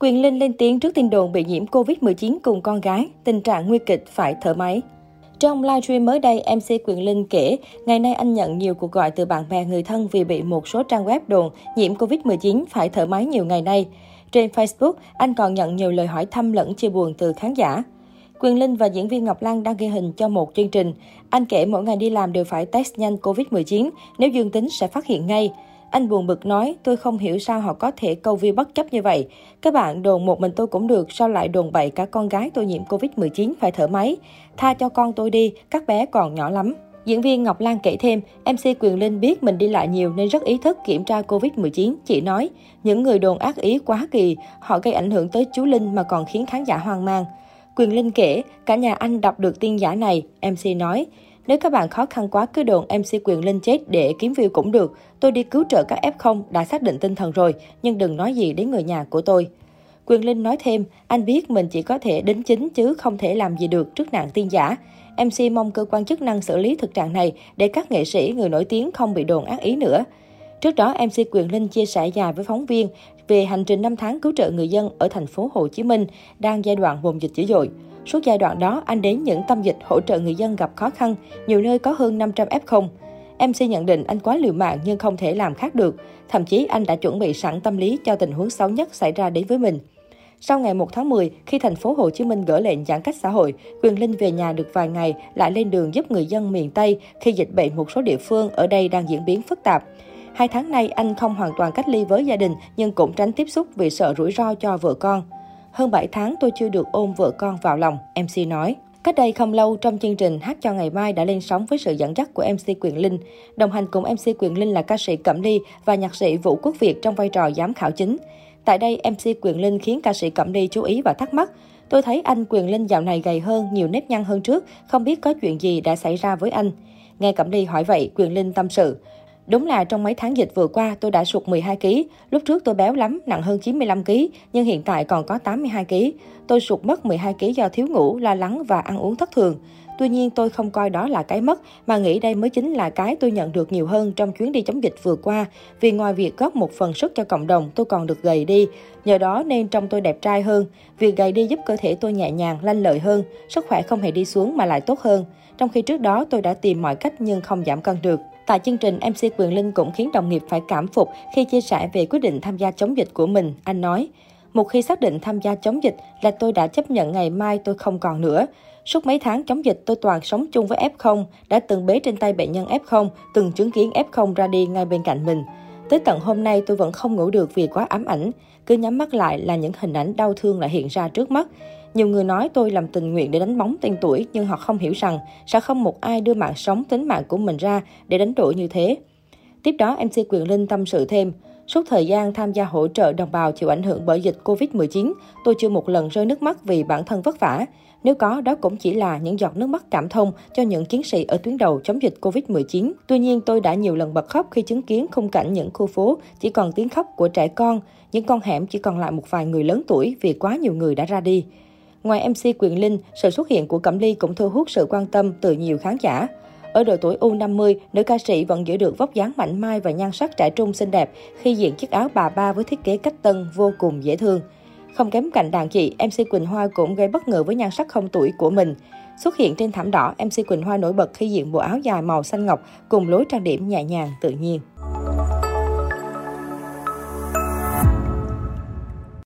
Quyền Linh lên tiếng trước tin đồn bị nhiễm Covid-19 cùng con gái, tình trạng nguy kịch phải thở máy. Trong livestream mới đây, MC Quyền Linh kể, ngày nay anh nhận nhiều cuộc gọi từ bạn bè người thân vì bị một số trang web đồn nhiễm Covid-19 phải thở máy nhiều ngày nay. Trên Facebook, anh còn nhận nhiều lời hỏi thăm lẫn chia buồn từ khán giả. Quyền Linh và diễn viên Ngọc Lan đang ghi hình cho một chương trình. Anh kể mỗi ngày đi làm đều phải test nhanh Covid-19, nếu dương tính sẽ phát hiện ngay. Anh buồn bực nói, tôi không hiểu sao họ có thể câu view bất chấp như vậy. Các bạn đồn một mình tôi cũng được, sao lại đồn bậy cả con gái tôi nhiễm Covid-19 phải thở máy. Tha cho con tôi đi, các bé còn nhỏ lắm. Diễn viên Ngọc Lan kể thêm, MC Quyền Linh biết mình đi lại nhiều nên rất ý thức kiểm tra Covid-19. Chị nói, những người đồn ác ý quá kỳ, họ gây ảnh hưởng tới chú Linh mà còn khiến khán giả hoang mang. Quyền Linh kể, cả nhà anh đọc được tin giả này, MC nói. Nếu các bạn khó khăn quá cứ đồn MC Quyền Linh chết để kiếm view cũng được. Tôi đi cứu trợ các F0 đã xác định tinh thần rồi, nhưng đừng nói gì đến người nhà của tôi. Quyền Linh nói thêm, anh biết mình chỉ có thể đính chính chứ không thể làm gì được trước nạn tin giả. MC mong cơ quan chức năng xử lý thực trạng này để các nghệ sĩ, người nổi tiếng không bị đồn ác ý nữa. Trước đó, MC Quyền Linh chia sẻ dài với phóng viên về hành trình 5 tháng cứu trợ người dân ở thành phố Hồ Chí Minh đang giai đoạn vùng dịch dữ dội. Suốt giai đoạn đó, anh đến những tâm dịch hỗ trợ người dân gặp khó khăn, nhiều nơi có hơn 500 F0. MC nhận định anh quá liều mạng nhưng không thể làm khác được. Thậm chí anh đã chuẩn bị sẵn tâm lý cho tình huống xấu nhất xảy ra đến với mình. Sau ngày 1 tháng 10, khi thành phố Hồ Chí Minh gỡ lệnh giãn cách xã hội, Quyền Linh về nhà được vài ngày lại lên đường giúp người dân miền Tây khi dịch bệnh một số địa phương ở đây đang diễn biến phức tạp. Hai tháng nay, anh không hoàn toàn cách ly với gia đình nhưng cũng tránh tiếp xúc vì sợ rủi ro cho vợ con. Hơn 7 tháng tôi chưa được ôm vợ con vào lòng, MC nói. Cách đây không lâu, trong chương trình Hát cho ngày mai đã lên sóng với sự dẫn dắt của MC Quyền Linh. Đồng hành cùng MC Quyền Linh là ca sĩ Cẩm Ly và nhạc sĩ Vũ Quốc Việt trong vai trò giám khảo chính. Tại đây, MC Quyền Linh khiến ca sĩ Cẩm Ly chú ý và thắc mắc. Tôi thấy anh Quyền Linh dạo này gầy hơn, nhiều nếp nhăn hơn trước, không biết có chuyện gì đã xảy ra với anh. Nghe Cẩm Ly hỏi vậy, Quyền Linh tâm sự. Đúng là trong mấy tháng dịch vừa qua tôi đã sụt 12 kg. Lúc trước tôi béo lắm, nặng hơn 95 kg, nhưng hiện tại còn có 82 kg. Tôi sụt mất 12 kg do thiếu ngủ, lo lắng và ăn uống thất thường. Tuy nhiên tôi không coi đó là cái mất, mà nghĩ đây mới chính là cái tôi nhận được nhiều hơn trong chuyến đi chống dịch vừa qua. Vì ngoài việc góp một phần sức cho cộng đồng, tôi còn được gầy đi. Nhờ đó nên trông tôi đẹp trai hơn. Việc gầy đi giúp cơ thể tôi nhẹ nhàng, lanh lợi hơn. Sức khỏe không hề đi xuống mà lại tốt hơn. Trong khi trước đó tôi đã tìm mọi cách nhưng không giảm cân được. Tại chương trình, MC Quyền Linh cũng khiến đồng nghiệp phải cảm phục khi chia sẻ về quyết định tham gia chống dịch của mình. Anh nói, một khi xác định tham gia chống dịch là tôi đã chấp nhận ngày mai tôi không còn nữa. Suốt mấy tháng chống dịch tôi toàn sống chung với F0, đã từng bế trên tay bệnh nhân F0, từng chứng kiến F0 ra đi ngay bên cạnh mình. Tới tận hôm nay tôi vẫn không ngủ được vì quá ám ảnh. Cứ nhắm mắt lại là những hình ảnh đau thương lại hiện ra trước mắt. Nhiều người nói tôi làm tình nguyện để đánh bóng tên tuổi, nhưng họ không hiểu rằng sẽ không một ai đưa mạng sống tính mạng của mình ra để đánh đổi như thế. Tiếp đó, MC Quyền Linh tâm sự thêm, Suốt thời gian tham gia hỗ trợ đồng bào chịu ảnh hưởng bởi dịch Covid-19, tôi chưa một lần rơi nước mắt vì bản thân vất vả. Nếu có, đó cũng chỉ là những giọt nước mắt cảm thông cho những chiến sĩ ở tuyến đầu chống dịch Covid-19. Tuy nhiên, tôi đã nhiều lần bật khóc khi chứng kiến khung cảnh những khu phố chỉ còn tiếng khóc của trẻ con, những con hẻm chỉ còn lại một vài người lớn tuổi vì quá nhiều người đã ra đi. Ngoài MC Quyền Linh, sự xuất hiện của Cẩm Ly cũng thu hút sự quan tâm từ nhiều khán giả. Ở độ tuổi U50, nữ ca sĩ vẫn giữ được vóc dáng mạnh mai và nhan sắc trẻ trung xinh đẹp khi diện chiếc áo bà ba với thiết kế cách tân vô cùng dễ thương. Không kém cạnh đàn chị, MC Quỳnh Hoa cũng gây bất ngờ với nhan sắc không tuổi của mình. Xuất hiện trên thảm đỏ, MC Quỳnh Hoa nổi bật khi diện bộ áo dài màu xanh ngọc cùng lối trang điểm nhẹ nhàng tự nhiên.